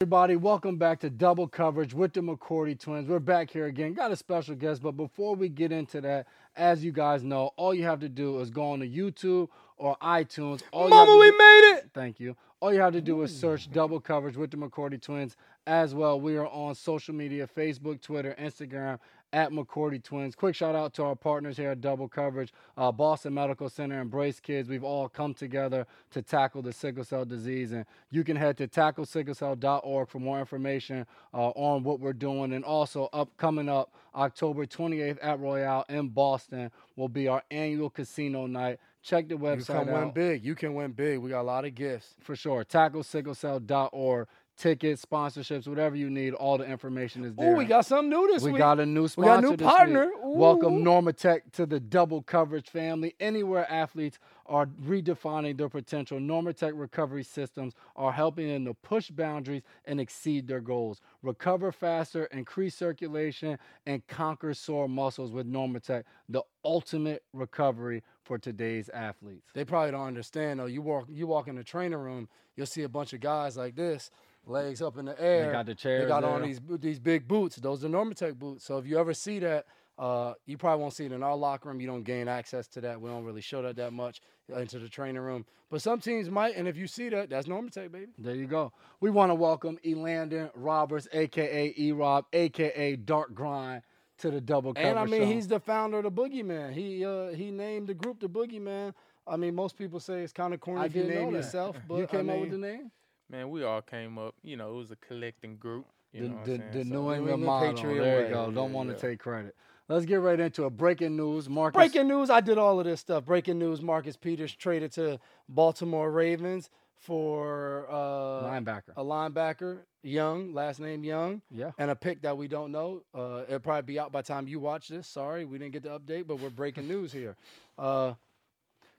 Everybody, welcome back to Double Coverage with the McCourty Twins. We're back here again. Got a special guest, but before we get into that, as you guys know, all you have to do is go on to YouTube or iTunes. All Mama, we do, made it. Thank you. All you have to do is search Double Coverage with the McCourty Twins. As well, we are on social media: Facebook, Twitter, Instagram, at McCourty Twins. Quick shout out to our partners here at Double Coverage, uh, Boston Medical Center, Embrace Kids. We've all come together to tackle the sickle cell disease. And you can head to tacklesicklecell.org for more information uh, on what we're doing. And also, up coming up October 28th at Royale in Boston will be our annual casino night. Check the website You can out. win big. You can win big. We got a lot of gifts. For sure. TackleSickleCell.org. Tickets, sponsorships, whatever you need, all the information is there. Oh, we got something new this We week. got a new sponsor. We got a new partner. Welcome. Normatec to the double coverage family. Anywhere athletes are redefining their potential, Normatec recovery systems are helping them to push boundaries and exceed their goals. Recover faster, increase circulation, and conquer sore muscles with Normatec, the ultimate recovery for today's athletes. They probably don't understand though. You walk, you walk in the training room, you'll see a bunch of guys like this, legs up in the air. They got the chairs. They got on these these big boots. Those are Normatec boots. So if you ever see that, uh, you probably won't see it in our locker room. You don't gain access to that. We don't really show that that much into the training room. But some teams might, and if you see that, that's Normatec, baby. There you go. We want to welcome Elandon Roberts, aka E Rob, aka Dark Grind, to the double cover And I mean, show. he's the founder of the Boogeyman. He uh, he named the group the Boogeyman. I mean, most people say it's kind of corny I if you name yourself, but you came I up with the name. Man, we all came up. You know, it was a collecting group. The, the, the? New England model. Patriot there you way. go. Don't want to take credit. Let's get right into it. Breaking news. Marcus. Breaking news. I did all of this stuff. Breaking news. Marcus Peters traded to Baltimore Ravens for uh, linebacker. a linebacker, Young, last name Young, Yeah. and a pick that we don't know. Uh, it'll probably be out by the time you watch this. Sorry, we didn't get the update, but we're breaking news here. Uh,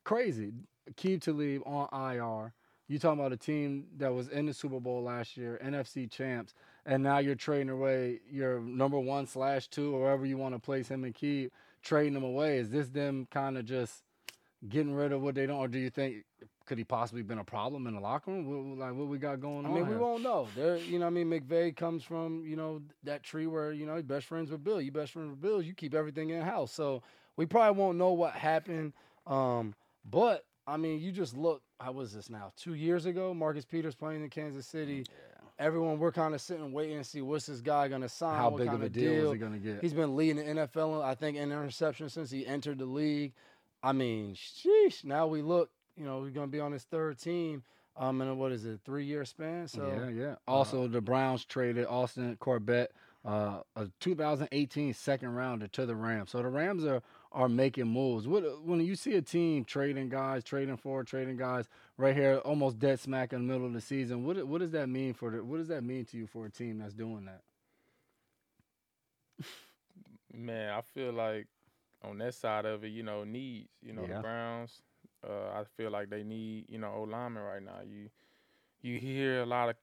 Crazy. Keep to leave on IR. You talking about a team that was in the Super Bowl last year, NFC champs, and now you're trading away your number one slash two, or wherever you want to place him and keep trading them away. Is this them kind of just getting rid of what they don't, or do you think could he possibly been a problem in the locker room? What, like what we got going I on? I mean, we won't know. There, you know, what I mean, McVay comes from you know that tree where you know he's best friends with Bill. You best friends with Bill. You keep everything in house. So we probably won't know what happened. Um, but I mean, you just look. How was this now? Two years ago, Marcus Peters playing in Kansas City. Everyone, we're kind of sitting waiting to see what's this guy gonna sign. How what big kind of a deal, deal is he going to get? He's been leading the NFL, I think, in interceptions since he entered the league. I mean, sheesh. Now we look, you know, we're gonna be on his third team. Um, in a, what is it, three year span? So yeah, yeah. Also, the Browns traded Austin Corbett, uh, a 2018 second rounder to the Rams. So the Rams are are making moves. What when you see a team trading guys, trading for, trading guys right here, almost dead smack in the middle of the season. What what does that mean for the, what does that mean to you for a team that's doing that? Man, I feel like on that side of it, you know, needs. You know, Yeah. the Browns. Uh, I feel like they need, you know, O lineman right now. You you hear a lot of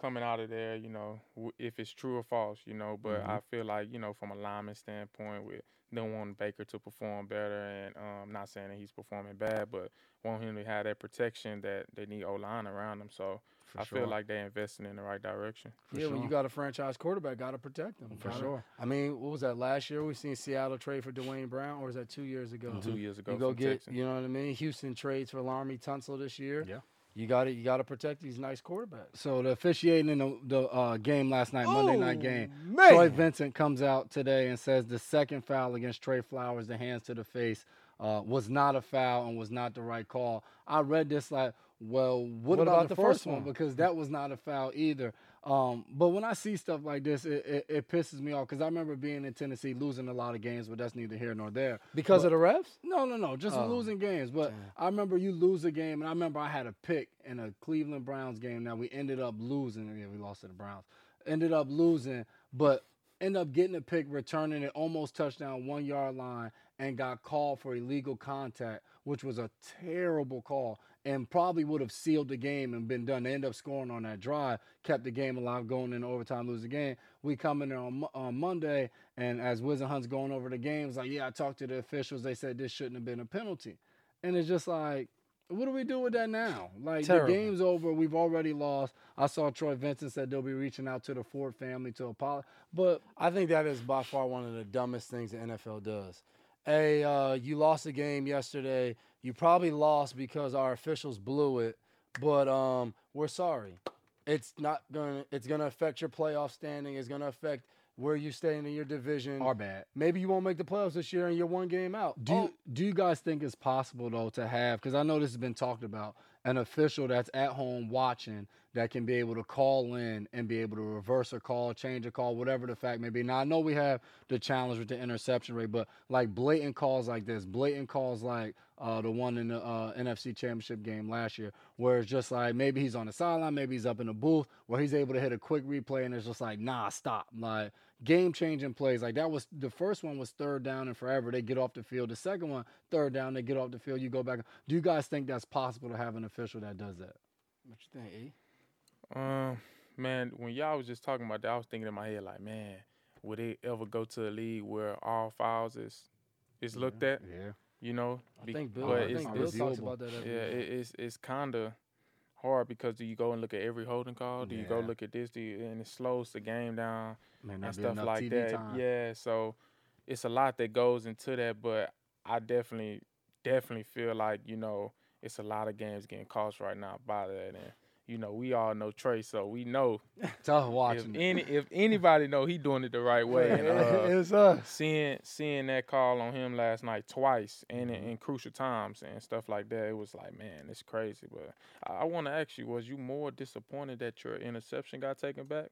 coming out of there, you know, w- if it's true or false, you know. But Mhm. I feel like, you know, from a lineman standpoint, with them want Baker to perform better, and um, not saying that he's performing bad, but want him to have that protection that they need O line around him. So For I sure. feel like they're investing in the right direction. For yeah, when you got a franchise quarterback, gotta protect them. For Gotta- sure. I mean, what was that last year? We seen Seattle trade for Duane Brown, or was that two years ago? Two years ago, You go get, Texas. you know what I mean? Houston trades for Laremy Tunsil this year. Yeah. You got to You got to protect these nice quarterbacks. So the officiating in the, the uh, game last night, Monday night Oh, game, man. Troy Vincent comes out today and says the second foul against Trey Flowers, the hands to the face, uh, was not a foul and was not the right call. I read this like, well, what, about, the, first one? Because that was not a foul either. Um, but when I see stuff like this, it, it, it pisses me off because I remember being in Tennessee losing a lot of games, but that's neither here nor there. Because But- of the refs? No, no, no. Just Oh, losing games. But damn. I remember you lose a game, and I remember I had a pick in a Cleveland Browns game. Now we ended up losing. Yeah, we lost to the Browns. Ended up losing, but ended up getting a pick, returning it almost touchdown, one yard line, and got called for illegal contact, which was a terrible call and probably would have sealed the game and been done. They end up scoring on that drive, kept the game alive, going into overtime, lose the game. We come in there on, on Monday, and as Whisenhunt's going over the game, it's like, yeah, I talked to the officials. They said this shouldn't have been a penalty. And it's just like, what do we do with that now? Like Terrible. the game's over. We've already lost. I saw Troy Vincent said they'll be reaching out to the Ford family to apologize. But I think that is by far one of the dumbest things the NFL does. Hey, uh, you lost a game yesterday. You probably lost because our officials blew it, but um, we're sorry. It's not gonna. It's gonna affect your playoff standing. It's gonna affect where you stay in your division. our bad. Maybe you won't make the playoffs this year and you're one game out. Do Oh, do you guys think it's possible though to have? Because I know this has been talked about. An official that's at home watching that can be able to call in and be able to reverse a call, change a call, whatever the fact may be. Now I know we have the challenge with the interception rate, but like blatant calls like this, blatant calls like uh, the one in the uh, NFC Championship game last year, where it's just like maybe he's on the sideline, maybe he's up in the booth, where he's able to hit a quick replay, and it's just like, nah, stop, like game changing plays. Like that was the first one was third down and forever. They get off the field. The second one, third down, they get off the field. You go back. Do you guys think that's possible to have an official that does that? what you think, E? Um, man, when y'all was just talking about that, I was thinking in my head like, man, would it ever go to a league where all fouls is is looked at? Yeah. You know, I think Bill. but I it's- think Bill it's- talks about that. Yeah, it, it's it's kind of hard because do you go and look at every holding call? Do you go look at this? Do you, and it slows the game down May and stuff like TV that. time. Yeah, so it's a lot that goes into that, but I definitely definitely feel like you know it's a lot of games getting cost right now by that, and you know we all know Trey, so we know Tough if watching. any if anybody know he doing it the right way. And, uh, it's us. seeing seeing that call on him last night twice and Mm-hmm. in, in crucial times and stuff like that, it was like, man, it's crazy. But I, I want to ask you, was you more disappointed that your interception got taken back,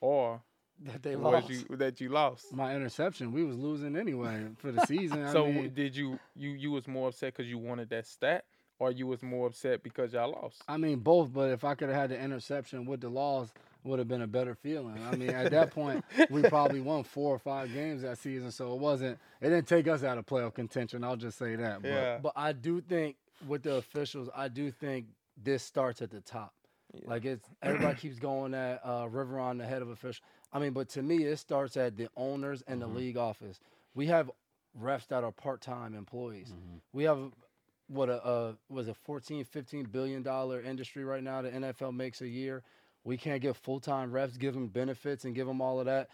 or That they lost. you that you lost? My interception, we was losing anyway for the season. I so mean, did you you you was more upset because you wanted that stat, or you was more upset because y'all lost? I mean both, but if I could have had the interception with the loss, would have been a better feeling. I mean, at that point, we probably won four or five games that season, so it wasn't. It didn't take us out of playoff contention. I'll just say that. But But I do think with the officials, I do think this starts at the top. Yeah. Like it's everybody keeps going at uh, Riveron the head of official. I mean, but to me, it starts at the owners and the league office. We have refs that are part-time employees. We have what a, a was a 14, 15 billion dollar industry right now. The NFL makes a year. We can't get full-time refs, give them benefits, and give them all of that.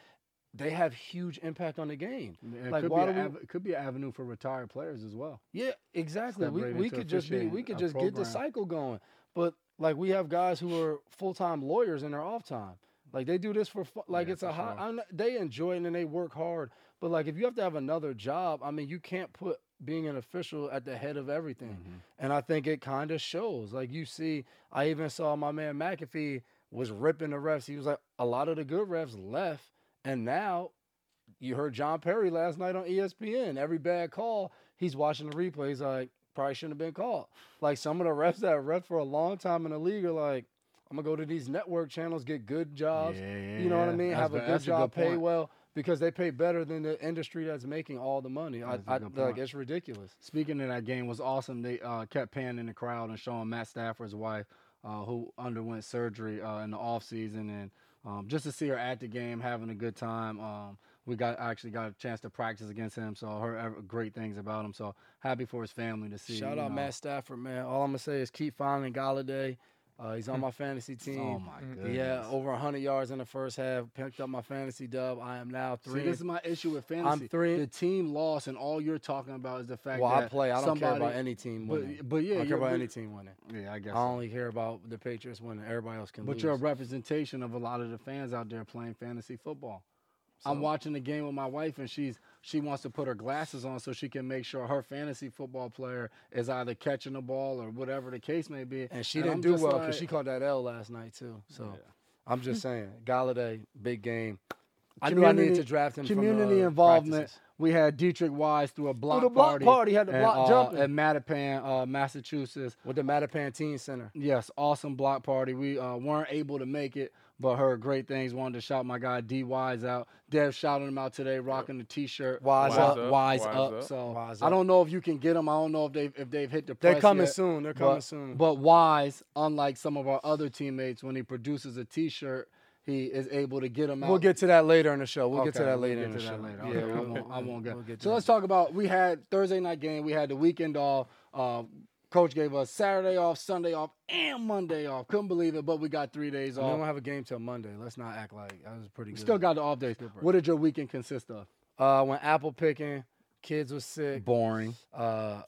They have huge impact on the game. It Like, could, why be do we- it could be an avenue for retired players as well. Yeah, exactly. Step We, right we could just be we could just get the cycle going. But like we have guys who are full time lawyers in their off time. Like they do this for like Yeah, it's a high. sure. Not, they enjoy it and they work hard. But like if you have to have another job, I mean, you can't put being an official at the head of everything. Mm-hmm. And I think it kind of shows. Like you see, I even saw my man McAfee was ripping the refs. He was like, a lot of the good refs left, and now you heard John Parry last night on ESPN. Every bad call, he's watching the replay. He's like, probably shouldn't have been called. Like some of the refs that ref for a long time in the league are like, I'm gonna go to these network channels, get good jobs. Yeah, yeah, you know what I mean? That's Have a good a job, good pay point. well because they pay better than the industry that's making all the money. I, I like it's ridiculous. Speaking of that game, was awesome. They uh, kept panning in the crowd and showing Matt Stafford's wife, uh, who underwent surgery uh, in the off season, and um, just to see her at the game having a good time. Um, we got actually got a chance to practice against him, so I heard great things about him. So happy for his family to see. Shout out know. Matt Stafford, man. All I'm gonna say is keep finding Golladay. Uh, he's on my fantasy team. Oh my goodness. Yeah, over 100 yards in the first half. Picked up my fantasy dub. I am now three. See, three. this is my issue with fantasy. I'm three- The team lost, and all you're talking about is the fact well, that I play. I don't somebody, care about any team winning. But, but yeah, I don't care about any team winning. Yeah, I guess. I so. only care about the Patriots winning. Everybody else can But lose. you're a representation of a lot of the fans out there playing fantasy football. I'm watching the game with my wife, and she's she wants to put her glasses on so she can make sure her fantasy football player is either catching the ball or whatever the case may be. and she I'm didn't do just well like- because she caught that L last night too. So Yeah. I'm just saying, Golladay, big game. I knew I needed to draft him. from the, community uh, involvement. practices. We had Deatrich Wise through a block, the block party. party, had the and, block uh, jumping. at Mattapan, uh, Massachusetts. with the Mattapan Teen Center. Yes, awesome block party. We uh, weren't able to make it, but heard great things. Wanted to shout my guy D Wise out. Dev shouting him out today, rocking the T-shirt. Wise Wise up, Wise, Wise up. up. So Wise up. I don't know if you can get them. I don't know if they've if they've hit the. They're coming yet, soon. They're coming but, soon. But Wise, unlike some of our other teammates, when he produces a T-shirt, he is able to get them out. we'll get to that later in the show. We'll get to Okay, that we'll later get in to the that show. later. Yeah, Okay, I we'll- won't. I won't get. we'll get to so let's talk about. We had Thursday night game. We had the weekend off. Uh, Coach gave us Saturday off, Sunday off, and Monday off. Couldn't believe it, but we got three days And then off. we'll have a game till Monday. Let's not act like that was pretty good. Still got the off days. What did your weekend consist of? uh when apple picking, kids was sick. Boring. Uh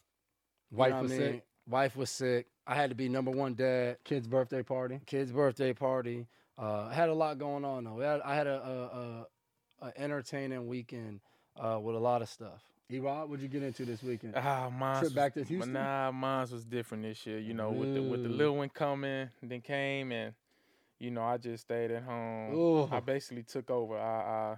you Wife know was I mean? sick. Wife was sick. I had to be number one dad. Kid's birthday party. Kid's birthday party. Uh, I had a lot going on though. I had, I had a, a, a, a entertaining weekend uh, with a lot of stuff. E-Rod, what'd you get into this weekend? Ah, mine Trip back to Houston? Nah, mine was different this year. You know, with the with the little one coming, then came and you know I just stayed at home. Ooh. I basically took over. I, I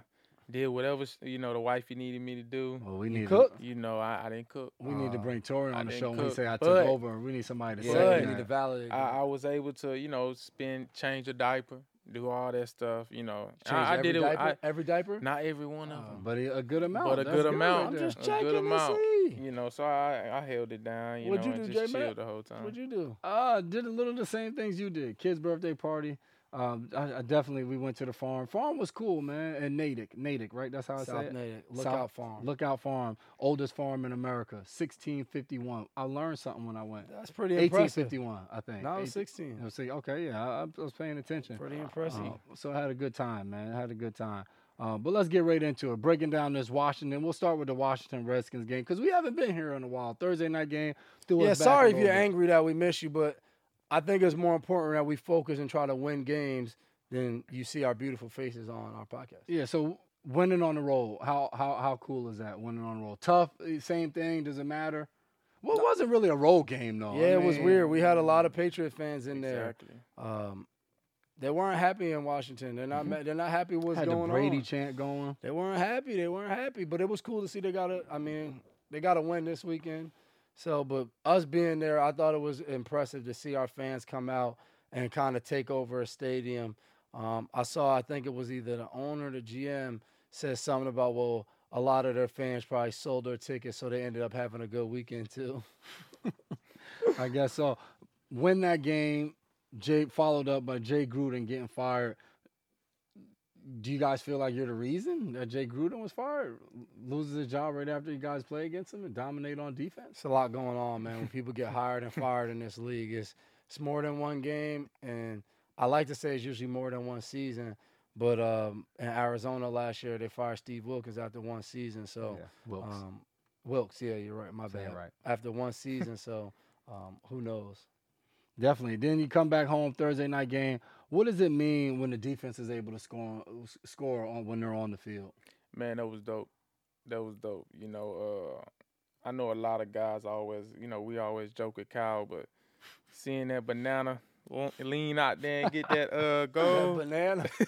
did whatever you know the wifey needed me to do. Well, we You need cook? You know, I, I didn't cook. We need to Uh, bring Tori I on the didn't show when he cook, say I took but- over. We need somebody to Yeah, say you But- need to validate. I. I was able to you know spend change a diaper, do all that stuff. You know, Change I, I did it. diaper. I, every diaper. not every one of Oh. them. But a good amount. But a That's good amount. there. I'm just A good checking to see. You know, so I I held it down. You What'd know, you and do, just J-Mac? chilled the whole time. What'd you do? Uh, did a little of the same things you did. Kid's birthday party. Um, I, I definitely we went to the farm. Farm was cool, man. And Natick, Natick, right? That's how I say South it. Natick. South- Lookout Farm. Lookout Farm, oldest farm in America, 1651. I learned something when I went. That's pretty impressive. 1851, I think. It's 18 16. Oh, See, okay, yeah, I, I was paying attention. Pretty impressive. Uh, so I had a good time, man. I had a good time. Uh, but let's get right into it. Breaking down this Washington. We'll start with the Washington Redskins game because we haven't been here in a while. Thursday night game. threw yeah, sorry if you're bit. angry that we miss you, but I think it's more important that we focus and try to win games than you see our beautiful faces on our podcast. Yeah. So winning on the road, how how how cool is that? Winning on the road, tough. eh, Same thing. Does it matter? Well, it wasn't really a road game though. yeah, I it was weird. We had a lot of Patriot fans in there. Exactly. Um, they weren't happy in Washington. They're not. ma- They're not happy with what's Had the Brady on. chant going. They weren't happy. They weren't happy. But it was cool to see they got a. I mean, they got a win this weekend. So, but us being there, I thought it was impressive to see our fans come out and kind of take over a stadium. Um, I saw. I think it was either the owner the GM said something about well, a lot of their fans probably sold their tickets, so they ended up having a good weekend too. I guess so. Win that game. Jay followed up by Jay Gruden getting fired. Do you guys feel like you're the reason that Jay Gruden was fired? Loses his job right after you guys play against him and dominate on defense? It's a lot going on, man. When people get hired and fired in this league, it's it's more than one game, and I like to say it's usually more than one season. But um, in Arizona last year, they fired Steve Wilkins after one season. So Wilkes. um, Wilkes, yeah, you're right. My bad. right. After one season, so um, who knows? Definitely. Then you come back home Thursday night game. What does it mean when the defense is able to score score on when they're on the field? Man, that was dope. That was dope. You know, uh, I know a lot of guys always, you know, we always joke with Kyle, but seeing that banana lean out there and get that uh That goal. banana.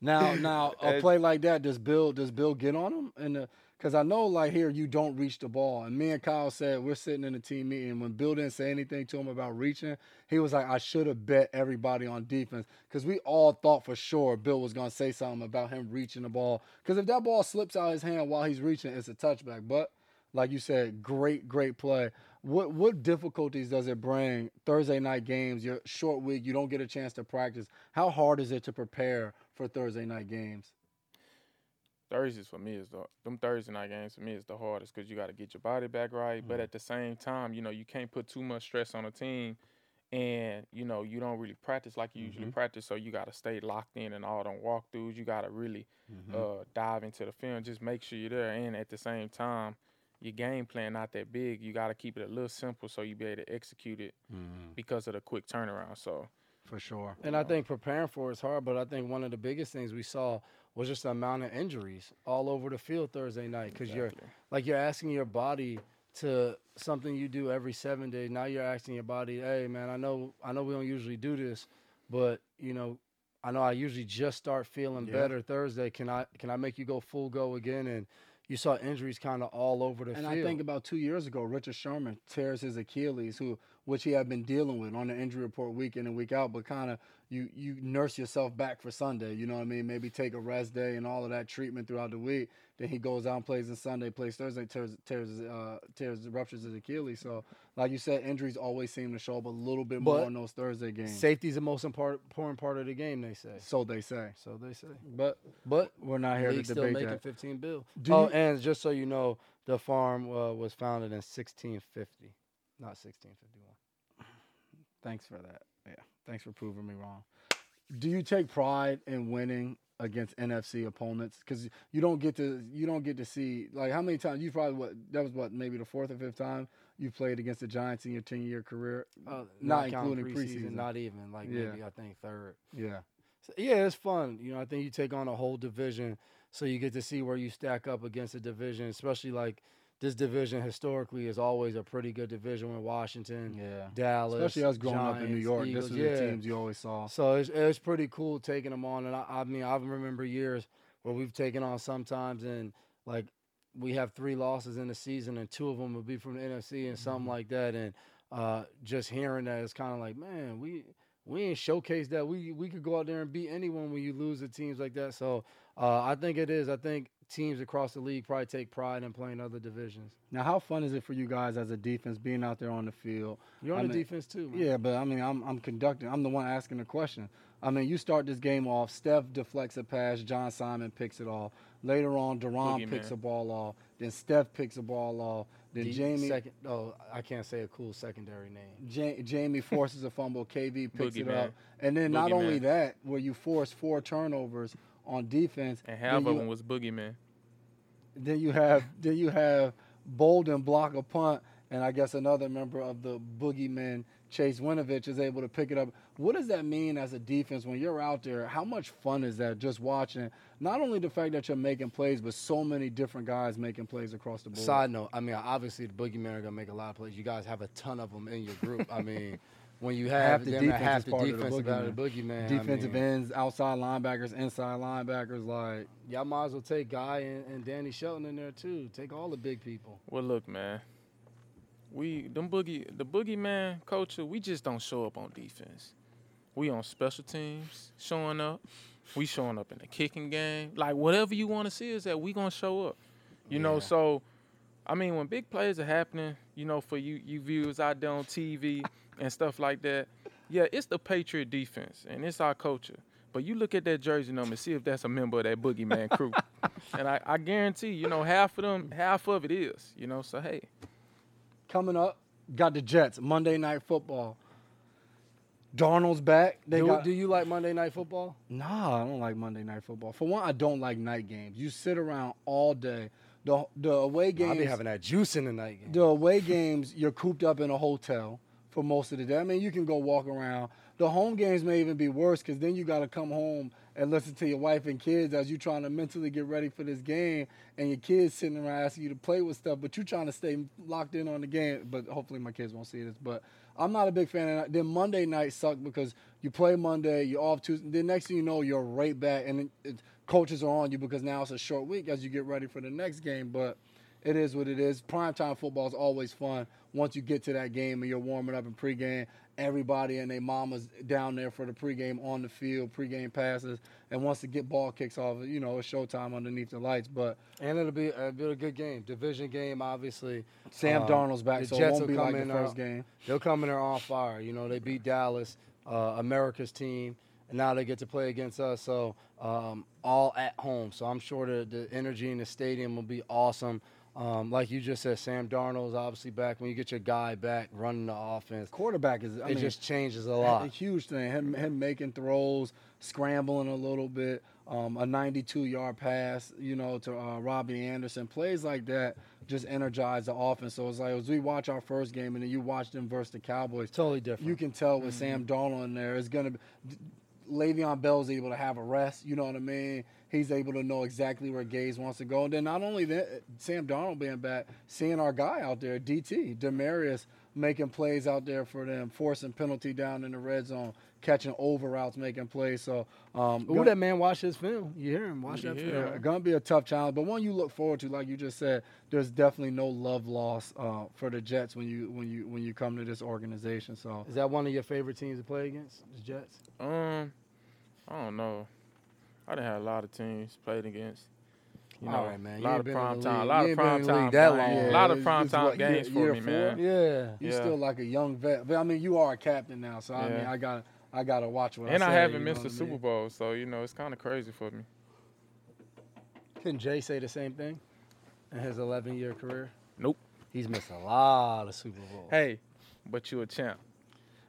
Now, now a play like that does Bill does Bill get on him? And because I know like here you don't reach the ball, and me and Kyle said we're sitting in a team meeting when Bill didn't say anything to him about reaching, he was like, I should have bet everybody on defense because we all thought for sure Bill was gonna say something about him reaching the ball because if that ball slips out his hand while he's reaching, it's a touchback. But like you said, great great play. What what difficulties does it bring Thursday night games? Your short week, you don't get a chance to practice. How hard is it to prepare for Thursday night games? Thursdays for me is the them Thursday night games for me is the hardest because you got to get your body back right, but mm. at the same time, you know, you can't put too much stress on a team, and you know you don't really practice like you usually mm-hmm. practice, so you got to stay locked in and all them walkthroughs. You got to really mm-hmm. uh, dive into the film, just make sure you're there, and at the same time, your game plan not that big. You got to keep it a little simple so you be able to execute it mm-hmm. because of the quick turnaround. So For sure. And I think preparing for it's hard, but I think one of the biggest things we saw was just the amount of injuries all over the field Thursday night because you're like you're asking your body to something you do every seven days. Now you're asking your body, hey man, I know I know we don't usually do this, but you know, I know I usually just start feeling Yeah. better Thursday. Can I can I make you go full go again? And you saw injuries kind of all over the And field. And I think about two years ago, Richard Sherman tears his Achilles, who which he had been dealing with on the injury report week in and week out, but kind of you you nurse yourself back for Sunday. You know what I mean? Maybe take a rest day and all of that treatment throughout the week. Then he goes out and plays on Sunday, plays Thursday, tears tears uh, tears ruptures his Achilles. So like you said, injuries always seem to show up a little bit more But in those Thursday games. safety's the most import- important part of the game. They say. so they say, So they say. but But we're not here League to still debate making that. 15 bill. Do oh, you- and just so you know, the farm uh, was founded in 1650. Not 1651. Thanks for that. Yeah, thanks for proving me wrong. Do you take pride in winning against NFC opponents? Because you don't get to you don't get to see like how many times you probably what that was what maybe the fourth or fifth time you played against the Giants in your ten year career. Uh, Not counting including preseason. Not even like Yeah. maybe I think third. Yeah, So, yeah, it's fun. You know, I think you take on a whole division, so you get to see where you stack up against a division, especially like this division historically is always a pretty good division with Washington, yeah. Dallas, Especially us growing up in New York, Eagles. this is yeah. the teams you always saw. So it's, it's pretty cool taking them on, and I, I mean I remember years where we've taken on sometimes, and like we have three losses in the season, and two of them would be from the NFC and something Mhm. like that, and uh, just hearing that it's kind of like, man, we we ain't showcased that we we could go out there and beat anyone when you lose to teams like that. So uh, I think it is. I think teams across the league probably take pride in playing other divisions. Now, how fun is it for you guys as a defense being out there on the field? You're I on the mean, defense too, man. Yeah, but I mean, I'm I'm conducting. I'm the one asking the question. I mean, you start this game off. Steph deflects a pass. John Simon picks it off. Later on, Deron Boogeyman. picks a ball off. Then Steph picks a ball off. Then The Jamie Second, oh, I can't say a cool secondary name. Ja- Jamie forces a fumble. KV picks it Boogeyman. up. And then not only Boogeyman. that, where you force four turnovers on defense, And half then of you, them was boogeyman. then you have then you have Bolden block a punt, and I guess another member of the boogeymen, Chase Winovich, is able to pick it up. What does that mean as a defense when you're out there? How much fun is that just watching? Not only the fact that you're making plays, but so many different guys making plays across the board. Side note, I mean, obviously the boogeymen are gonna make a lot of plays. You guys have a ton of them in your group. I mean, when you have Half the them, defense half the part of the defense boogeyman. Defensive I mean, ends, outside linebackers, inside linebackers, like y'all might as well take Guy and, and Danny Shelton in there too. Take all the big people. Well, look, man. We them boogie the boogeyman culture. We just don't show up on defense. We on special teams showing up. We showing up in the kicking game. Like whatever you want to see is that we gonna show up. You know, so I mean, when big plays are happening, you know, for you you viewers out there on TV and stuff like that, yeah, it's the Patriot defense and it's our culture. But you look at that jersey number and see if that's a member of that boogeyman crew. and I, I guarantee, you know, half of them, half of it is, you know. So hey, coming up, got the Jets Monday Night Football. Darnold's back. They Do, got do you like Monday Night Football? Nah, I don't like Monday Night Football. For one, I don't like night games. You sit around all day. The the away games. I'll be having that juice in the night game. the away games, you're cooped up in a hotel for most of the day. I mean, you can go walk around. The home games may even be worse because then you got to come home and listen to your wife and kids as you're trying to mentally get ready for this game, and your kids sitting around asking you to play with stuff, but you're trying to stay locked in on the game. But hopefully, my kids won't see this. But I'm not a big fan of that. Then Monday night suck because you play Monday, you're off Tuesday. Then next thing you know, you're right back, and it, it, coaches are on you because now it's a short week as you get ready for the next game. But it is what it is. Primetime football is always fun. Once you get to that game and you're warming up in pregame, everybody and their mamas down there for the pregame on the field, pregame passes, and once the get ball kicks off, you know it's showtime underneath the lights. But And it'll be, it'll be a good game. Division game, obviously. Sam Um, Darnold's back, the so it won't be like the in, first uh, game. They'll come in there on fire. You know, they beat Dallas, uh, America's team, and now they get to play against us. So um, all at home. So I'm sure the, the energy in the stadium will be awesome. Um, like you just said, Sam Darnold's obviously back. When you get your guy back running the offense, Quarterback is. I it mean, just changes a lot. a huge thing. Him, him making throws, scrambling a little bit, um, a 92-yard pass, you know, to uh, Robbie Anderson. Plays like that just energize the offense. So it's like as we watch our first game and then you watch them versus the Cowboys, Totally different. you can tell with Sam Darnold in there, it's gonna. be Le'Veon Bell's able to have a rest. You know what I mean? He's able to know exactly where Gase wants to go. And then not only that, Sam Darnold being back, seeing our guy out there, DT Demaryius, making plays out there for them, forcing penalty down in the red zone, catching over routes, making plays. So, um, Ooh, gon- that man watch his film. You hear him? Watch that Yeah. film. yeah, gonna be a tough challenge, but one you look forward to, like you just said. There's definitely no love lost uh, for the Jets when you when you when you come to this organization. So Is that one of your favorite teams to play against? The Jets. Um, I don't know. I didn't have a lot of teams played against. You know, All right, man. A lot of been prime time. A lot of ain't prime in the league time. that games. long. A lot of prime time what, year- for year me, four? man. Yeah. You're Yeah. still like a young vet, but I mean, you are a captain now, so I mean, I got I got to watch what And I I haven't you missed a what Super? Bowl, so you know it's kind of crazy for me. Couldn't Jay say the same thing in his 11 year career? Nope. He's missed a lot of Super Bowls. Hey, but you a champ.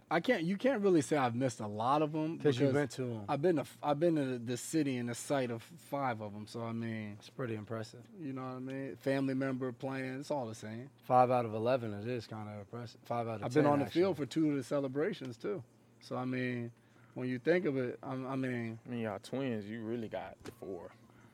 I can't. You can't really say I've missed a lot of them because you've been to him. I've been to. I've been to the city and the site of five of them. So I mean, it's pretty impressive. You know what I mean? Family member playing. It's all the same. Five out of eleven. It is kind of impressive. Five out of. I've 10, been on the actually. field for two of the celebrations too. So I mean, when you think of it, I, I mean, I mean, y'all twins. You really got four.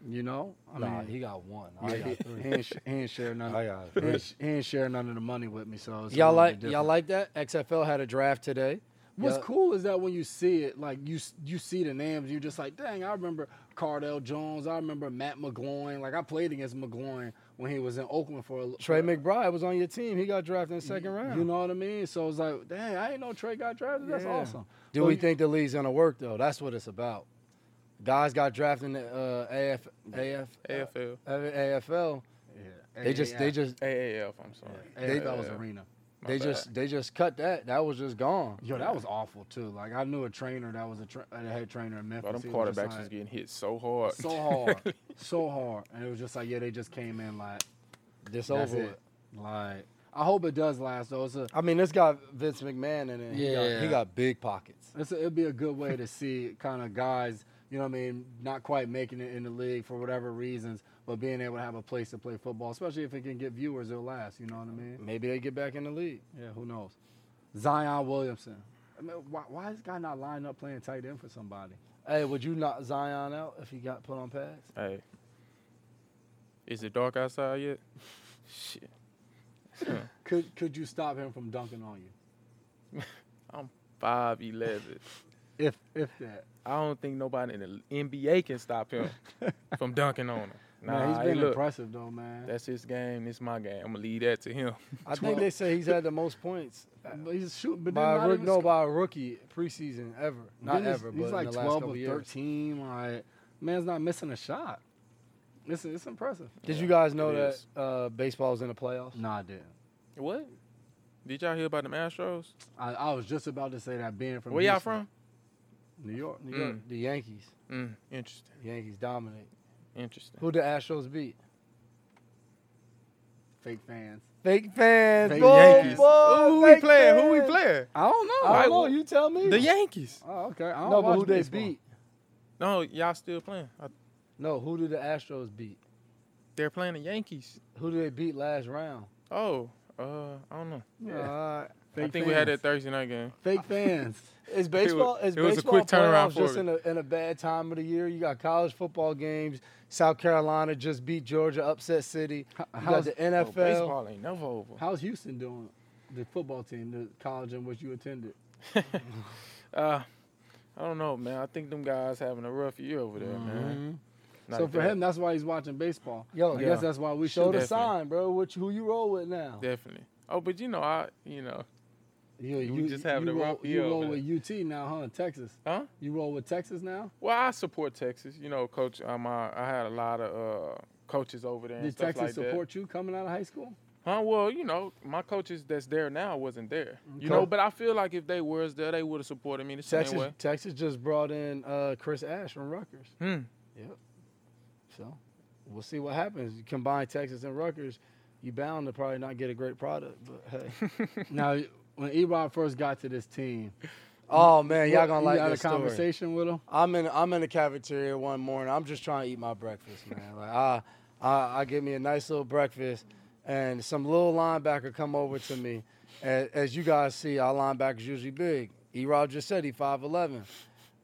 You know, I nah, mean, he got one. I got three. He ain't, sh- he ain't share none. I got he ain't, sh- he ain't share none of the money with me. So it's y'all like bit y'all like that? XFL had a draft today. What's Yeah. cool is that when you see it, like you you see the names, you're just like, dang, I remember Cardale Jones. I remember Matt McGloin. Like I played against McGloin when he was in Oakland for a Trey McBride was on your team. He got drafted in the second round. You know what I mean? So it's like, dang, I didn't know Trey got drafted. That's Yeah. awesome. Do So we you- think the league's gonna work though? That's what it's about. Guys got drafted in the uh, AF, AF, AFL, uh, AFL. Yeah. They just, they just, AAF. I'm sorry. they that was Yeah. arena. My they bad. just, they just cut that. That was just gone. Yo, that was awful too. Like I knew a trainer that was a, tra- a head trainer in Memphis. Bro, them He was just quarterbacks was getting hit so hard. so hard, so hard, and it was just like, yeah, they just came in like This that's over it. Like I hope it does last though. It's a I mean, this got Vince McMahon in it. He got, he got big pockets. It's a, it'd be a good way to see kind of guys, you know what I mean, not quite making it in the league for whatever reasons, but being able to have a place to play football, especially if it can get viewers, it'll last. You know what I mean? Maybe they get back in the league. Yeah, who knows? Zion Williamson. I mean, why, why is this guy not lining up playing tight end for somebody? Hey, would you knock Zion out if he got put on pads? Hey, is it dark outside yet? Shit. Could could you stop him from dunking on you? I'm five eleven. If if that. I don't think nobody in the NBA can stop him from dunking on him. Nah, man, he's hey, been look, impressive though, man. that's his game. This my game. I'm gonna leave that to him. I think they say he's had the most points he's shooting, but by a not rook, even no sc- by a rookie preseason ever. Not he's- ever, He's but like in the 12 couple or years. 13. Like, man's not missing a shot. It's, it's impressive. Did you guys know that that is. uh, baseball's in the playoffs? No, I didn't. What? Did y'all hear about the Astros? I, I was just about to say that being from Where y'all from? New York. New York, the Yankees. Mm, interesting. Yankees dominate. Interesting. Who the Astros beat? Fake fans. Fake fans. Fake boy, Yankees. boy, Who we fake playing? Who we playing? I don't know. I Right, don't know. You tell me. The Yankees. Oh, okay. I don't no, but watch who they baseball. beat? No, y'all still playing. I, No, who did the Astros beat? they're playing the Yankees. Who did they beat last round? Oh, uh, I don't know. Yeah. Uh, Fake I think we had that Thursday night game. Fake fans. is baseball is it was a quick turnaround for just me. in a, in a bad time of the year? You got college football games. South Carolina just beat Georgia, upset City. H- You got How's, the Oh, NFL. baseball ain't never over. how's Houston doing? The football team, the college in which you attended. uh, I don't know, man. I think them guys having a rough year over there, man. Not so for that- him, that's why he's watching baseball. Yo, I yeah. guess that's why we Show should. the sign, bro. Which who you roll with now? definitely. Oh, but you know, I, you know, You, We just having you a roll, rough you roll with UT now, huh? Texas. huh? You roll with Texas now. Well, I support Texas. You know, coach. Um, I, I had a lot of uh, coaches over there Did Texas like that. support you coming out of high school? Huh? Well, you know, my coaches that's there now wasn't there. You know, but I feel like if they was there, they would have supported me the same Texas way. Texas just brought in uh, Chris Ash from Rutgers. Hmm. Yep. So we'll see what happens. You combine Texas and Rutgers, you bound to probably not get a great product. But hey. now, when Erod first got to this team, oh man, y'all gonna you like had this a story. conversation with him. I'm in I'm in the cafeteria one morning. I'm just trying to eat my breakfast, man. Like I I, I get me a nice little breakfast, and some little linebacker come over to me. As, as you guys see, our linebackers usually big. Erod just said he 5'11".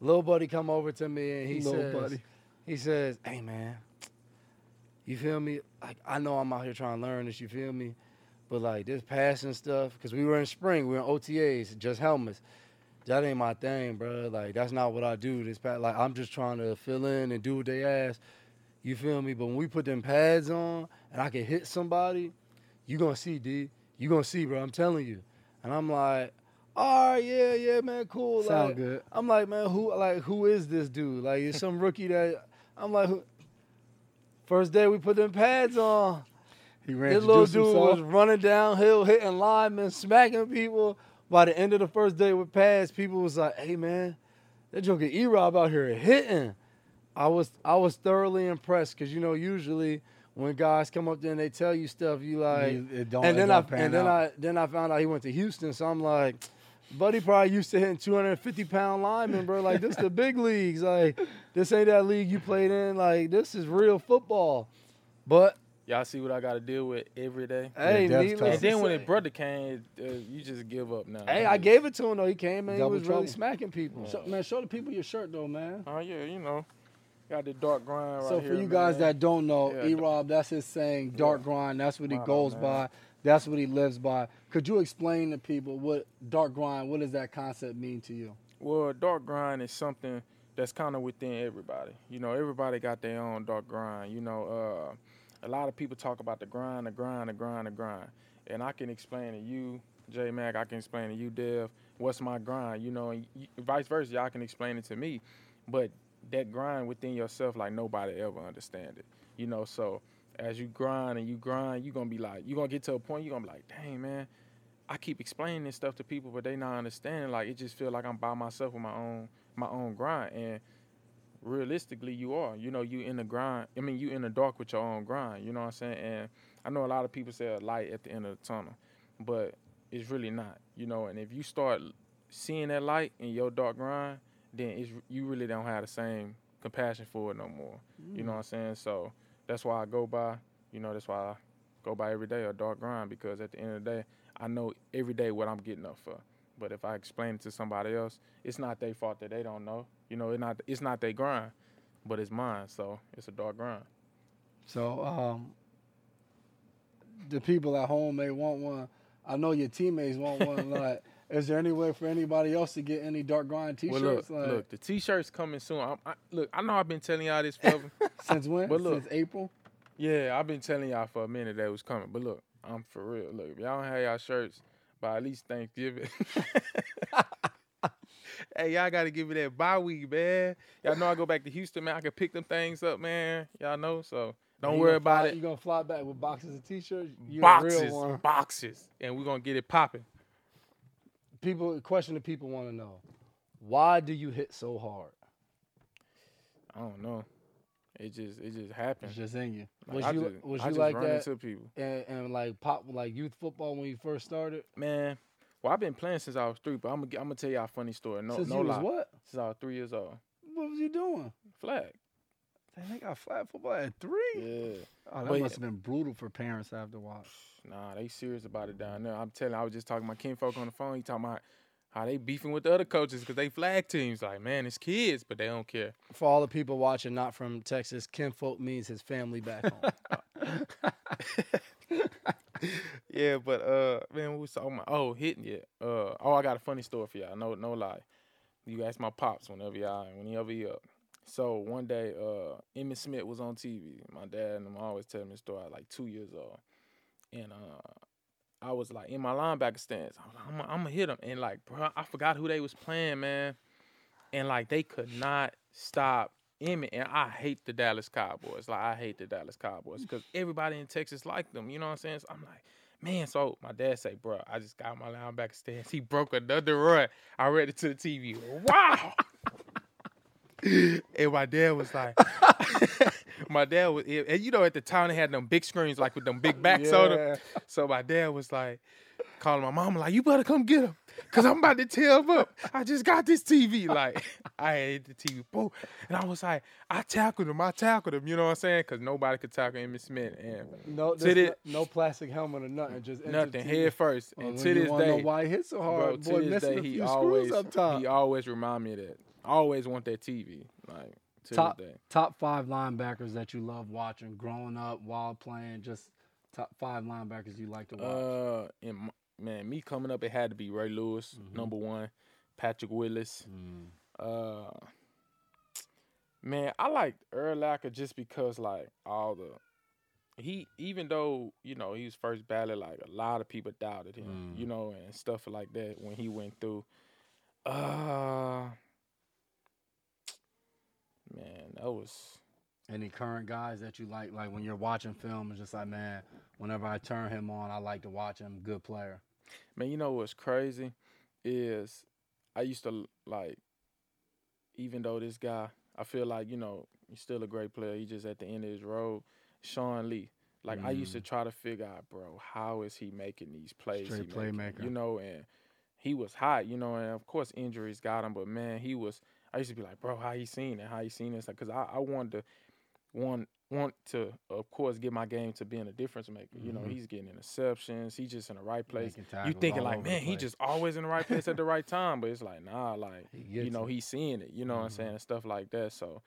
Little buddy come over to me and he Little says, buddy. he says, "Hey man, you feel me? Like I know I'm out here trying to learn this. You feel me? But like this passing stuff, because we were in spring, we were in OTAs, just helmets. That ain't my thing, bro. Like that's not what I do. This pa- like I'm just trying to fill in and do what they ask. You feel me? But when we put them pads on and I can hit somebody, you gonna see, D. You gonna see, bro. I'm telling you. And I'm like, all right, yeah, yeah, man, cool. Sound like, good. I'm like, man, who like who is this dude? Like, it's some rookie that I'm like, who? First day we put them pads on. He ran This little dude himself. was running downhill, hitting linemen, smacking people. By the end of the first day with pads, people was like, "Hey man, that joker E Rob out here hitting." I was I was thoroughly impressed because you know usually when guys come up there and they tell you stuff, you like, it don't- and then I and then out. I then I found out he went to Houston, so I'm like, buddy probably used to hitting 250 pound linemen, bro. Like this the big leagues. Like this ain't that league you played in. Like this is real football. But Y'all see what I got to deal with every day. hey, that's needless. And then to when say- his brother came, uh, you just give up now. Hey, I gave it to him though. He came and he was trouble. really smacking people. Show, man, show the people your shirt though, man. Oh yeah, you know, got the dark grind right so here. for you guys man. that don't know, Yeah, E Rob, that's his saying, dark grind. That's what he Wow, goes man. by. That's what he lives by. Could you explain to people what dark grind? What does that concept mean to you? Well, dark grind is something that's kind of within everybody. You know, everybody got their own dark grind. You know, uh, a lot of people talk about the grind, the grind, the grind, the grind, and I can explain to you, J Mac. I can explain to you, Dev, what's my grind. You know, and vice versa, y'all can explain it to me. But that grind within yourself, like nobody ever understand it. You know, so as you grind and you grind, you're gonna be like, you're gonna get to a point, you're gonna be like, dang man, I keep explaining this stuff to people, but they not understanding. Like it just feel like I'm by myself with my own my own grind. And realistically, you are. You know, you in the grind. I mean, you in the dark with your own grind. You know what I'm saying? And I know a lot of people say a light at the end of the tunnel, but it's really not. You know, and if you start seeing that light in your dark grind, then it's you really don't have the same compassion for it no more. You know mm. what I'm saying? So that's why I go by. You know, that's why I go by every day a dark grind because at the end of the day, I know every day what I'm getting up for. But if I explain it to somebody else, it's not their fault that they don't know. You know, it's not it's not their grind, but it's mine. So it's a dark grind. So, um, the people at home may want one. I know your teammates want one. like, is there any way for anybody else to get any dark grind T-shirts? look, like, look, the t-shirts coming soon. I'm, I, look, I know I've been telling y'all this forever. since when? but look. since April. yeah, I've been telling y'all for a minute that it was coming. But look, I'm for real. Look, if y'all don't have y'all shirts by at least Thanksgiving. hey, y'all got to give me that bye week, man. Y'all know I go back to Houston, man. I can pick them things up, man. Y'all know, so don't You worry about fly- it. You gonna fly back with boxes of t-shirts? You boxes, real boxes, and we're gonna get it popping. People, question that people want to know: Why do you hit so hard? I don't know. It just it just happened. It's just in you. Was I you just, was I you just like that into people, and, and like pop like youth football when you first started? man. Well, I've been playing since I was three, but I'm gonna I'm gonna tell y'all a funny story. No, since no lie. was what? Since I was three years old. What was you doing? Flag. Damn, they got flag football at three. Yeah. Oh, that But- must have been brutal for parents to have to watch. Nah, they serious about it down there. I'm telling. I was just talking to my kinfolk on the phone. He talking about how they beefing with the other coaches because they flag teams. Like, man, it's kids, but they don't care. For all the people watching not from Texas, kinfolk means his family back home. yeah, but uh, man, we was talking about oh hitting it. Uh, oh, I got a funny story for y'all. No, no lie. You ask my pops whenever y'all, whenever he up. So one day, uh, Emmitt Smith was on TV. My dad and them always tell me the story. I was like two years old, and uh, I was like in my linebacker stance. I was like, I'm, gonna- I'm gonna hit him, and like, bro, I forgot who they was playing, man, and like they could not stop Emmitt, and I hate the Dallas Cowboys. Like I hate the Dallas Cowboys mm. because everybody in Texas like them. You know what I'm saying? So I'm like, man. So my dad say, bro, I just got my linebacker stance. He broke another run. I read it to the TV. Wow. and my dad was like, my dad was, and you know, at the time they had them big screens like with them big backs on them. So my dad was like, calling my mom like, you better come get him, cause I'm about to tear him up. I just got this TV. Like I had the TV, boom, and I was like, I tackled him, I tackled him. You know what I'm saying? Cause nobody could tackle Emmitt Smith and No, no, no plastic helmet or nothing. Just nothing head first. Well, and to this day, know why he hit so hard, bro, boy, to this day, he always screws up top. he always remind me of that. I always want that TV. Like to top this day. top five linebackers that you love watching growing up while playing. Just top five linebackers you like to watch. Uh, and man, me coming up, it had to be Ray Lewis, Mhm. number one, Patrick Willis. Mm. Uh, man, I liked Urlacher just because like all the he even though you know he was first ballot, like a lot of people doubted him, Mm. you know, and stuff like that when he went through. Uh, man, that was Any current guys that you like, like when you're watching film, it's just like, man, whenever I turn him on, I like to watch him. Good player. Man, you know what's crazy is I used to like, even though this guy, I feel like you know he's still a great player. He just at the end of his road. Sean Lee. Like I used to Mm. try to figure out, bro, how is he making these plays? Straight he making? playmaker. you know, and he was hot, you know, and of course injuries got him, but man, he was. I used to be like, bro, how he seen it? How he seen this? Because I, I wanted to want want to, of course, get my game to being a difference maker. You know, Mhm. he's getting interceptions. He's just in the right place. You thinking like, man, he just always in the right place at the right time, but it's like, nah, like you know, it. he's seeing it. You know what I'm saying? And stuff like that. So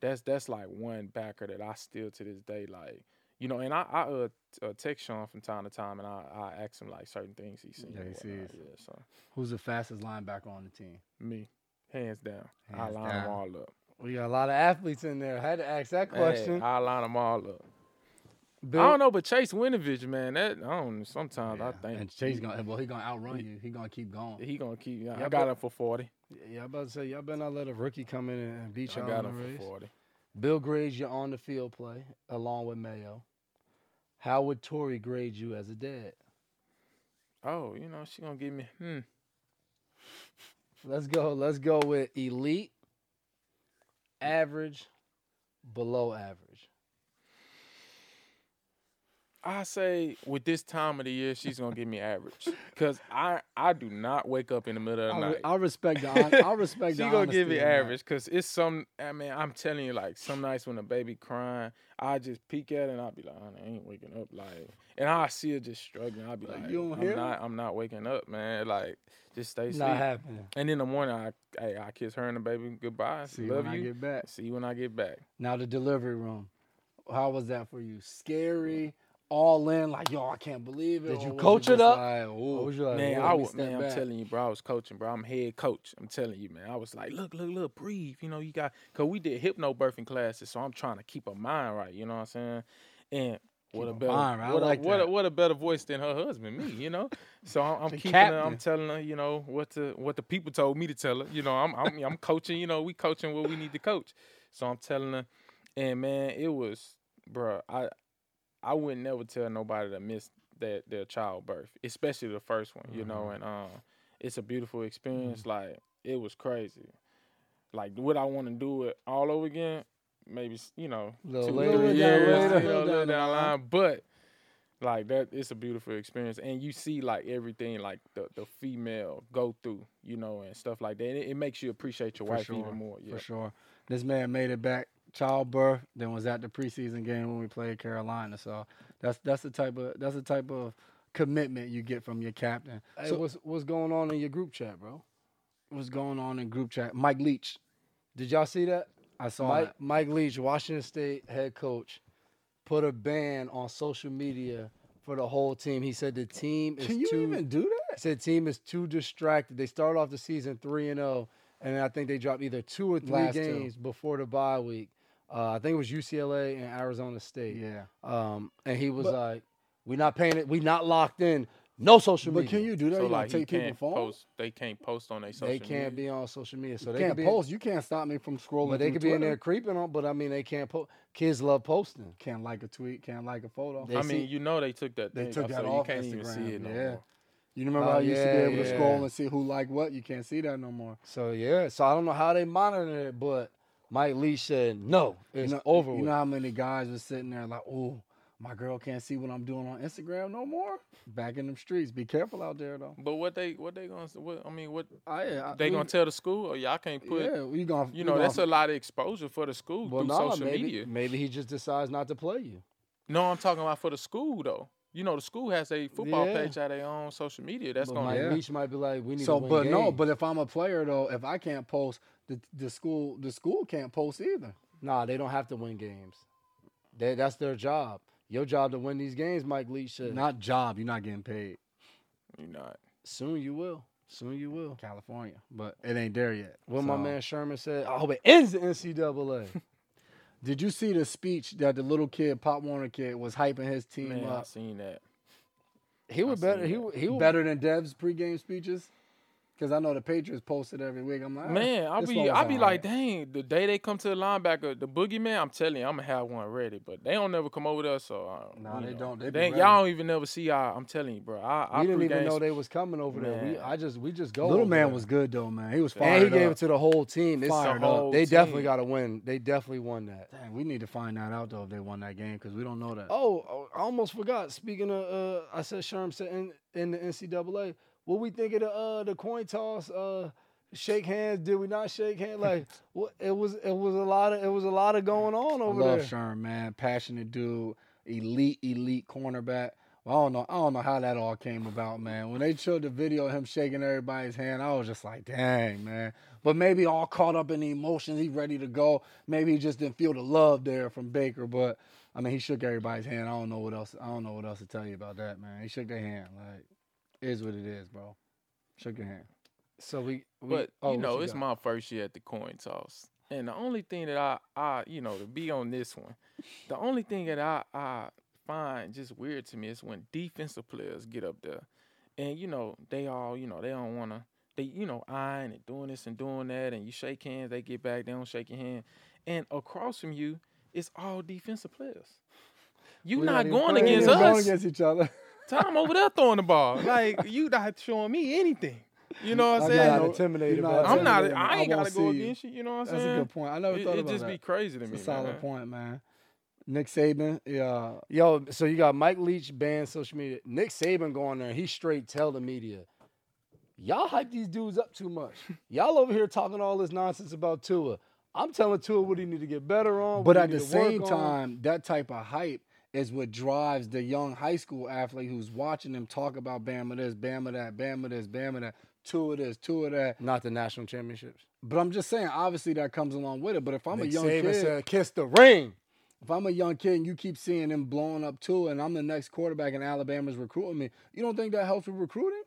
that's that's like one backer that I still to this day like. You know, and I, I uh, uh, text Sean from time to time, and I, I ask him like certain things he's seen. Yeah, he sees. Yeah, so Who's the fastest linebacker on the team? me, hands down, I Hands line them all up. We got a lot of athletes in there. I had to ask that question. Hey, I line them all up. Bill, I don't know, but Chase Winovich, man, that I don't. Sometimes I think and Chase gonna well he gonna outrun you. He gonna keep going. he gonna keep. I Yeah, got but- him for forty. Yeah, I'm about to say y'all better not let a rookie come in and beat I y'all got in the him race. for forty. Bill grades you on the field play along with Mayo. How would Tori grade you as a dad? Oh, you know she gonna give me. Hmm. Let's go. Let's go with elite, average, below average. I say with this time of the year, she's gonna give me average, cause I I do not wake up in the middle of the re- night. I respect the hon- I respect she the gonna give me average, cause it's some. I mean, I'm telling you, like some nights when the baby crying, I just peek at it and I'll be like, honey, I ain't waking up, like, and I see her just struggling. I'll be Like, like, you don't I'm hear not, I'm not waking up, man. Like, just stay asleep. Not happening. And in the morning, I, hey, I kiss her and the baby goodbye. See Love when I you. get back. See you when I get back. Now the delivery room. How was that for you? Scary, all in, like yo, I can't believe it. Did you coach it up? Like, Or was you like, Man, I was, step man, I'm back"? telling you, bro. I was coaching, bro. I'm head coach. I'm telling you, man. I was like, look, look, look, breathe. You know, you got, cause we did hypnobirthing classes, so I'm trying to keep her mind right. You know what I'm saying? And what a better, mind right. What, like a, what, a, what a better voice than her husband, me. You know? So I'm, I'm The keeping her. I'm telling her, you know, what the what the people told me to tell her. You know, I'm I'm, I'm coaching. You know, we coaching what we need to coach. So I'm telling her, and man, it was, bro. I I wouldn't never tell nobody to miss that their childbirth, especially the first one, you know. Mhm. And um, it's a beautiful experience. Like it was crazy. Like would I want to do it all over again? Maybe you know, Little two, later, down years, later. you know, Down little the down the line. But like that, it's a beautiful experience, and you see like everything like the the female go through, you know, and stuff like that. And it, it makes you appreciate your For wife sure, even more. Yeah. for sure. This man made it back childbirth, then was at the preseason game when we played Carolina. So that's that's the type of that's the type of commitment you get from your captain. Hey, so what's what's going on in your group chat, bro? what's going on in group chat? Mike Leach, Did y'all see that? I saw Mike, that. Mike Leach, Washington State head coach, put a ban on social media for the whole team. He said the team is Can you too. even do he that? said team is too distracted. They started off the season three and zero, and I think they dropped either two or three Last two. games before the bye week. Uh, I think it was UCLA and Arizona State. Yeah. Um, and he was But- like, "We're not paying it. We not locked in. No social media." But can you do that? So you like he take people's can't phones? post, they can't post on their social. They can't media. be on social media, so you they can't could be post. You can't stop me from scrolling. But they through could be in there creeping on. But I mean, they can't post. Kids love posting. Can't like a tweet. Can't like a photo. They I see- mean, you know they took that. They took off, that so you off can't even see Instagram, it no yeah. more. You remember Oh, how you used to be yeah, able to scroll and see who liked what? You can't see that no more. So yeah, so I don't know how they monitor it, but Mike Leach said no, it's you know, over You with. know how many guys were sitting there like, oh, my girl can't see what I'm doing on Instagram no more. Back in them streets. Be careful out there though. But what they what they gonna s- what I mean what I, I, they we- gonna tell the school or y'all can't put yeah, we gonna you know that's a lot of exposure for the school well, through no, social maybe media. maybe he just decides not to play you. No, I'm talking about for the school though. You know the school has a football Yeah. page at their own social media. That's but gonna Mike yeah. Leach might be like, we need so to win but no, but if I'm a player though, if I can't post, the the school the school can't post either. nah, they don't have to win games. They, that's their job. Your job to win these games, Mike Leach said. Not job, you're not getting paid. You're not. Soon you will. Soon you will. California. But it ain't there yet. What my man Sherman said, I hope it ends the NCAA. Did you see the speech that the little kid, Pop Warner kid, was hyping his team Man, I up? seen that. he would I better. seen He that. He was Better than Dev's pregame speeches? Because I know the Patriots posted every week. I'm like, Man, I'll be I'll be like, alright. dang, the day they come to the linebacker, the boogeyman, I'm telling you, I'm gonna have one ready. But they don't never come over there, so uh, Nah, they know. don't. They They, y'all don't even never see our, I'm telling you, bro. I, I we didn't even pregame know they was coming over there. We, I just we just go. Little man there. was good though, man. He was And fired and he gave it to the whole team. It's, Fired the up. whole they definitely got to win. They definitely won that. Dang, we need to find that out though if they won that game because we don't know that. Oh, oh, I almost forgot. Speaking of, uh, I said Sherm said in, in the NCAA. What we think of the uh, the coin toss? Uh, shake hands? Did we not shake hands? Like, what? It was it was a lot of it was a lot of going on I over love there. Sherm, man. Passionate dude, elite, elite cornerback. Well, I don't know. I don't know how that all came about, man. When they showed the video of him shaking everybody's hand, I was just like, dang, man. But maybe all caught up in the emotions. He's ready to go. Maybe he just didn't feel the love there from Baker. But I mean, he shook everybody's hand. I don't know what else. I don't know what else to tell you about that, man. He shook their hand. Like, is what it is, bro. Shook your hand. So we, we But oh, you know, it's got? my first year at the coin toss, and the only thing that I, I, you know, to be on this one, the only thing that I, I find just weird to me is when defensive players get up there, and you know, they all, you know, they don't wanna, they, you know, eyeing and doing this and doing that, and you shake hands, they get back, they don't shake your hand, and across from you, it's all defensive players. You We're not, not going playing against against going against each other. Tom over there throwing the ball. Like you not showing me anything. You know what I'm I'm saying? not no- intimidated not it. I'm not. I ain't won't gotta go see you. against you. You know what I'm That's saying? That's a good point. I never It, thought it about just that. be crazy to It's me, a solid man. point, man. Nick Saban, yeah, Yo, so you got Mike Leach banned social media. Nick Saban going there. He straight tell the media, y'all hype these dudes up too much. Y'all over here talking all this nonsense about Tua. I'm telling Tua what he need to get better on. But at the need to work same on. time, that type of hype is what drives the young high school athlete who's watching them talk about Bama this, Bama that, Bama this, Bama that, two of this, two of that. not the national championships. But I'm just saying, obviously that comes along with it. But if I'm Nick a young kid, Saban kid, said, "Kiss the ring." if I'm a young kid and you keep seeing them blowing up too, and I'm the next quarterback and Alabama's recruiting me, you don't think that helps with recruiting?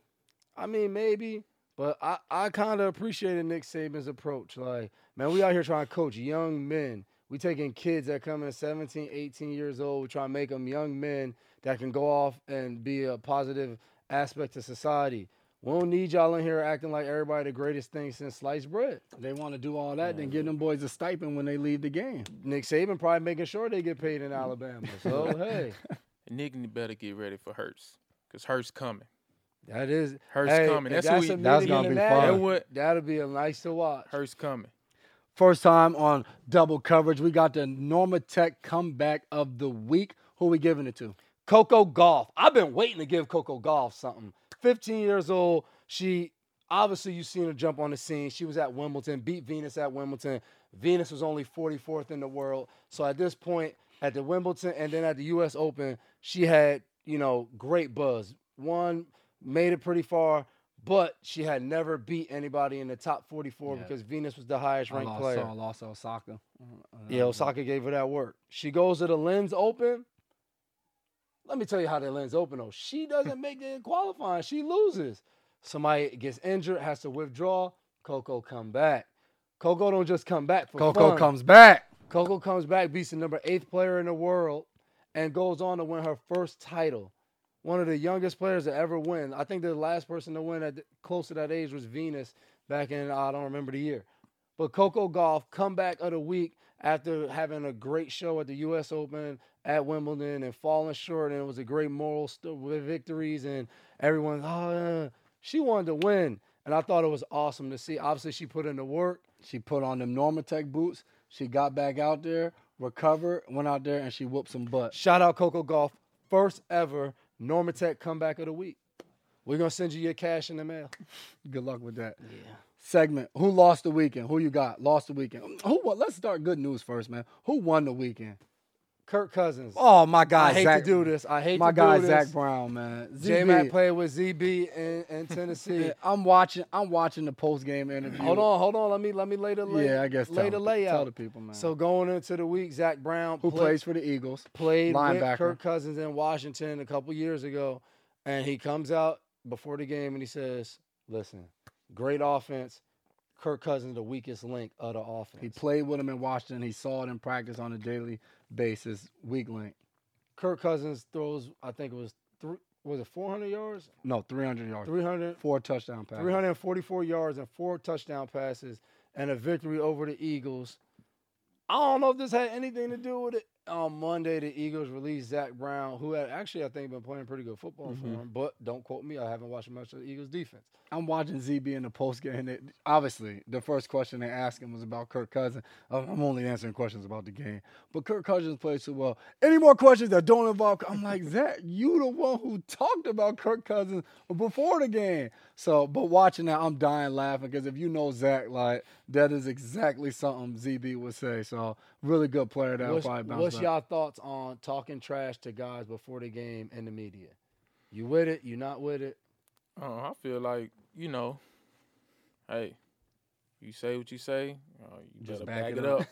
I mean, maybe, but I, I kind of appreciated Nick Saban's approach. Like, man, we out here trying to coach young men. We taking kids that come in 17, 18 years old. We try to make them young men that can go off and be a positive aspect to society. We don't need y'all in here acting like everybody the greatest thing since sliced bread. They want to do all that, then give them boys a stipend when they leave the game. Nick Saban probably making sure they get paid in mm. Alabama. So hey, Nick better get ready for Hurts, cause Hurts coming. that is Hurts hey, coming. if That's who that's, he- a That's gonna be that, fun. That would That'll be a nice to watch. Hurts coming. First time on double coverage, we got the Normatec comeback of the week. Who we giving it to? Coco Gauff. I've been waiting to give Coco Gauff something. 15 years old. She obviously you've seen her jump on the scene. She was at Wimbledon, beat Venus at Wimbledon. Venus was only 44th in the world. So at this point, at the Wimbledon and then at the US Open, she had, you know, great buzz. One made it pretty far, but she had never beat anybody in the top 44 Yeah. because Venus was the highest I ranked lost, player. saw, lost to Osaka. Uh, Yeah, Osaka gave her that work. She goes to the Linz Open. Let me tell you how the Linz Open though. She doesn't make it in qualifying. She loses. Somebody gets injured, has to withdraw. Coco come back. Coco don't just come back for Coco fun. comes back. Coco comes back, beats the number eighth player in the world, and goes on to win her first title. One of the youngest players to ever win. I think the last person to win at close to that age was Venus back in I don't remember the year. But Coco Gauff comeback of the week after having a great show at the U.S. Open at Wimbledon and falling short, and it was a great moral st- with victories and everyone. Oh, she wanted to win, and I thought it was awesome to see. Obviously, she put in the work. She put on them Normatec boots. She got back out there, recovered, went out there, and she whooped some butt. Shout out Coco Gauff, first ever Normatec comeback of the week. We're gonna send you your cash in the mail. Good luck with that. Yeah. Segment. Who lost the weekend? Who you got? Lost the weekend. Who won? Let's start good news first, man. Who won the weekend? Kirk Cousins. Oh my God, I hate Zach, to do this. I hate My to guy do this. Zach. Brown, man. J Mac played with ZB in, in Tennessee. I'm watching. I'm watching the post game interview. hold on, hold on. Let me let me lay the lay, Yeah, I guess. lay tell the layout. Tell the people, man. So going into the week, Zach Brown who play- plays for the Eagles? played with Kirk Cousins in Washington a couple years ago, and he comes out before the game and he says, "Listen, great offense. Kirk Cousins the weakest link of the offense." He played with him in Washington. He saw it in practice on a daily basis. Weak link. Kirk Cousins throws, I think it was three, was it 400 yards? No, 300 yards. 300, Four touchdown passes. 344 yards and four touchdown passes and a victory over the Eagles. I don't know if this had anything to do with it. On Monday, the Eagles released Zach Brown, who had actually, I think, been playing pretty good football Mhm. for them. But don't quote me; I haven't watched much of the Eagles' defense. I'm watching ZB in the post game. Obviously, the first question they asked him was about Kirk Cousins. I'm I'm only answering questions about the game, but Kirk Cousins played so well. Any more questions that don't involve? I'm like Zach, you the one who talked about Kirk Cousins before the game. So, but watching that, I'm dying laughing because if you know Zach, like that is exactly something ZB would say. So, really good player that will What's, probably bounce what's back. y'all thoughts on talking trash to guys before the game in the media? You with it? You not with it? Uh, I feel like you know, hey, you say what you say, uh, you Just better back back, it it up.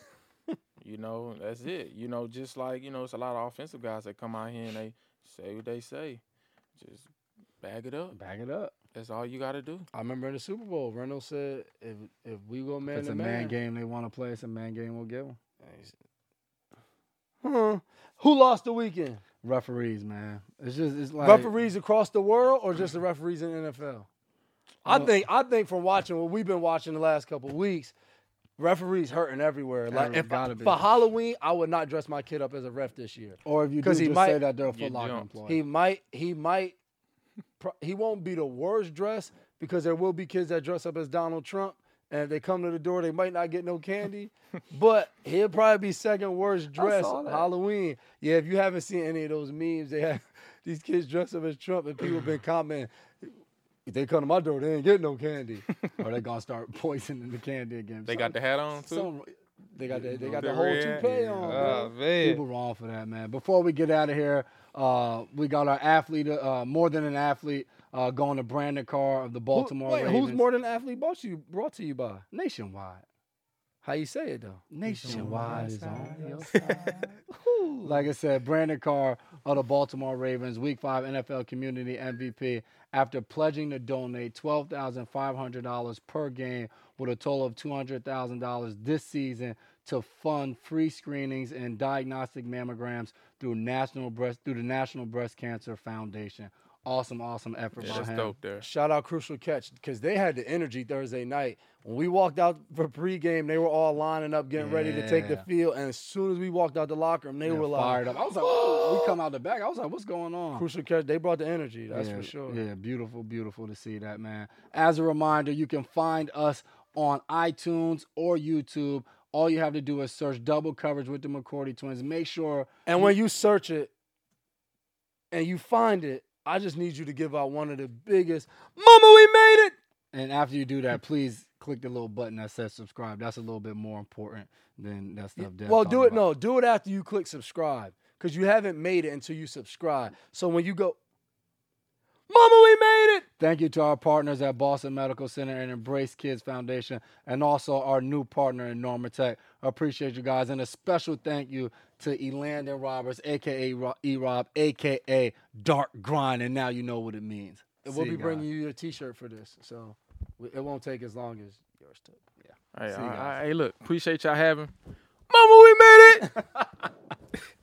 up. you know, that's it. You know, just like you know, it's a lot of offensive guys that come out here and they say what they say. Just back it up. Back it up. That's all you got to do. I remember in the Super Bowl, Reynolds said, "If if we go man If it's to a man, man game they want to play. It's a man game we'll give them. Huh. Who lost the weekend? Referees, man. It's just it's like referees across the world, or just the referees in the NFL? I think I think from watching what we've been watching the last couple of weeks, referees hurting everywhere. Like if I- for Halloween, I would not dress my kid up as a ref this year. Or if you do 'Cause he just might say that they're a get Foot Locker employee. He might he might pro- he won't be the worst dressed because there will be kids that dress up as Donald Trump. And if they come to the door, they might not get no candy, but he'll probably be second worst dressed. Halloween. Yeah, if you haven't seen any of those memes, they have these kids dressed up as Trump, and people been commenting, if they come to my door, they ain't get no candy. or they're gonna start poisoning the candy again. They got the hat on too. some, They got the, they got the the whole red. toupee on. Oh bro. man. people wrong for that, man. Before we get out of here, uh, we got our athlete, uh, more than an athlete, uh, going to Brandon Carr of the Who- Baltimore wait, Ravens. who's more than an athlete brought you brought to you by? nationwide? How you say it though? Nationwide is on your side. side. Like I said, Brandon Carr of the Baltimore Ravens, Week Five NFL Community MVP, after pledging to donate twelve thousand five hundred dollars per game, with a total of two hundred thousand dollars this season to fund free screenings and diagnostic mammograms through national breast through the National Breast Cancer Foundation. Awesome, awesome effort Yeah, by that's him. dope there. Shout out Crucial Catch because they had the energy Thursday night. When we walked out for pregame, they were all lining up, getting ready to take the field. And as soon as we walked out the locker room, they Yeah, were like, fired up. I was like, oh, we come out the back. I was like, what's going on? Crucial Catch. They brought the energy. That's yeah, for sure. Yeah, beautiful, beautiful to see that, man. As a reminder, you can find us on iTunes or YouTube. All you have to do is search double coverage with the McCourty twins. Make sure And when you search it and you find it, I just need you to give out one of the biggest, Mama, we made it. and after you do that, please click the little button that says subscribe. That's a little bit more important than that stuff. Dad Well, do it. about. No, do it after you click subscribe because you haven't made it until you subscribe. So when you go, Mama, we made it. Thank you to our partners at Boston Medical Center and Embrace Kids Foundation, and also our new partner in Normatec. I appreciate you guys, and a special thank you to Elandon Roberts, aka Ro- E-Rob, aka Dark Grind, and now you know what it means. And we'll See be you bringing you your T-shirt for this, so it won't take as long as yours took. Yeah. Hey, See you I- I- hey, look, appreciate y'all having. Mama, we made it.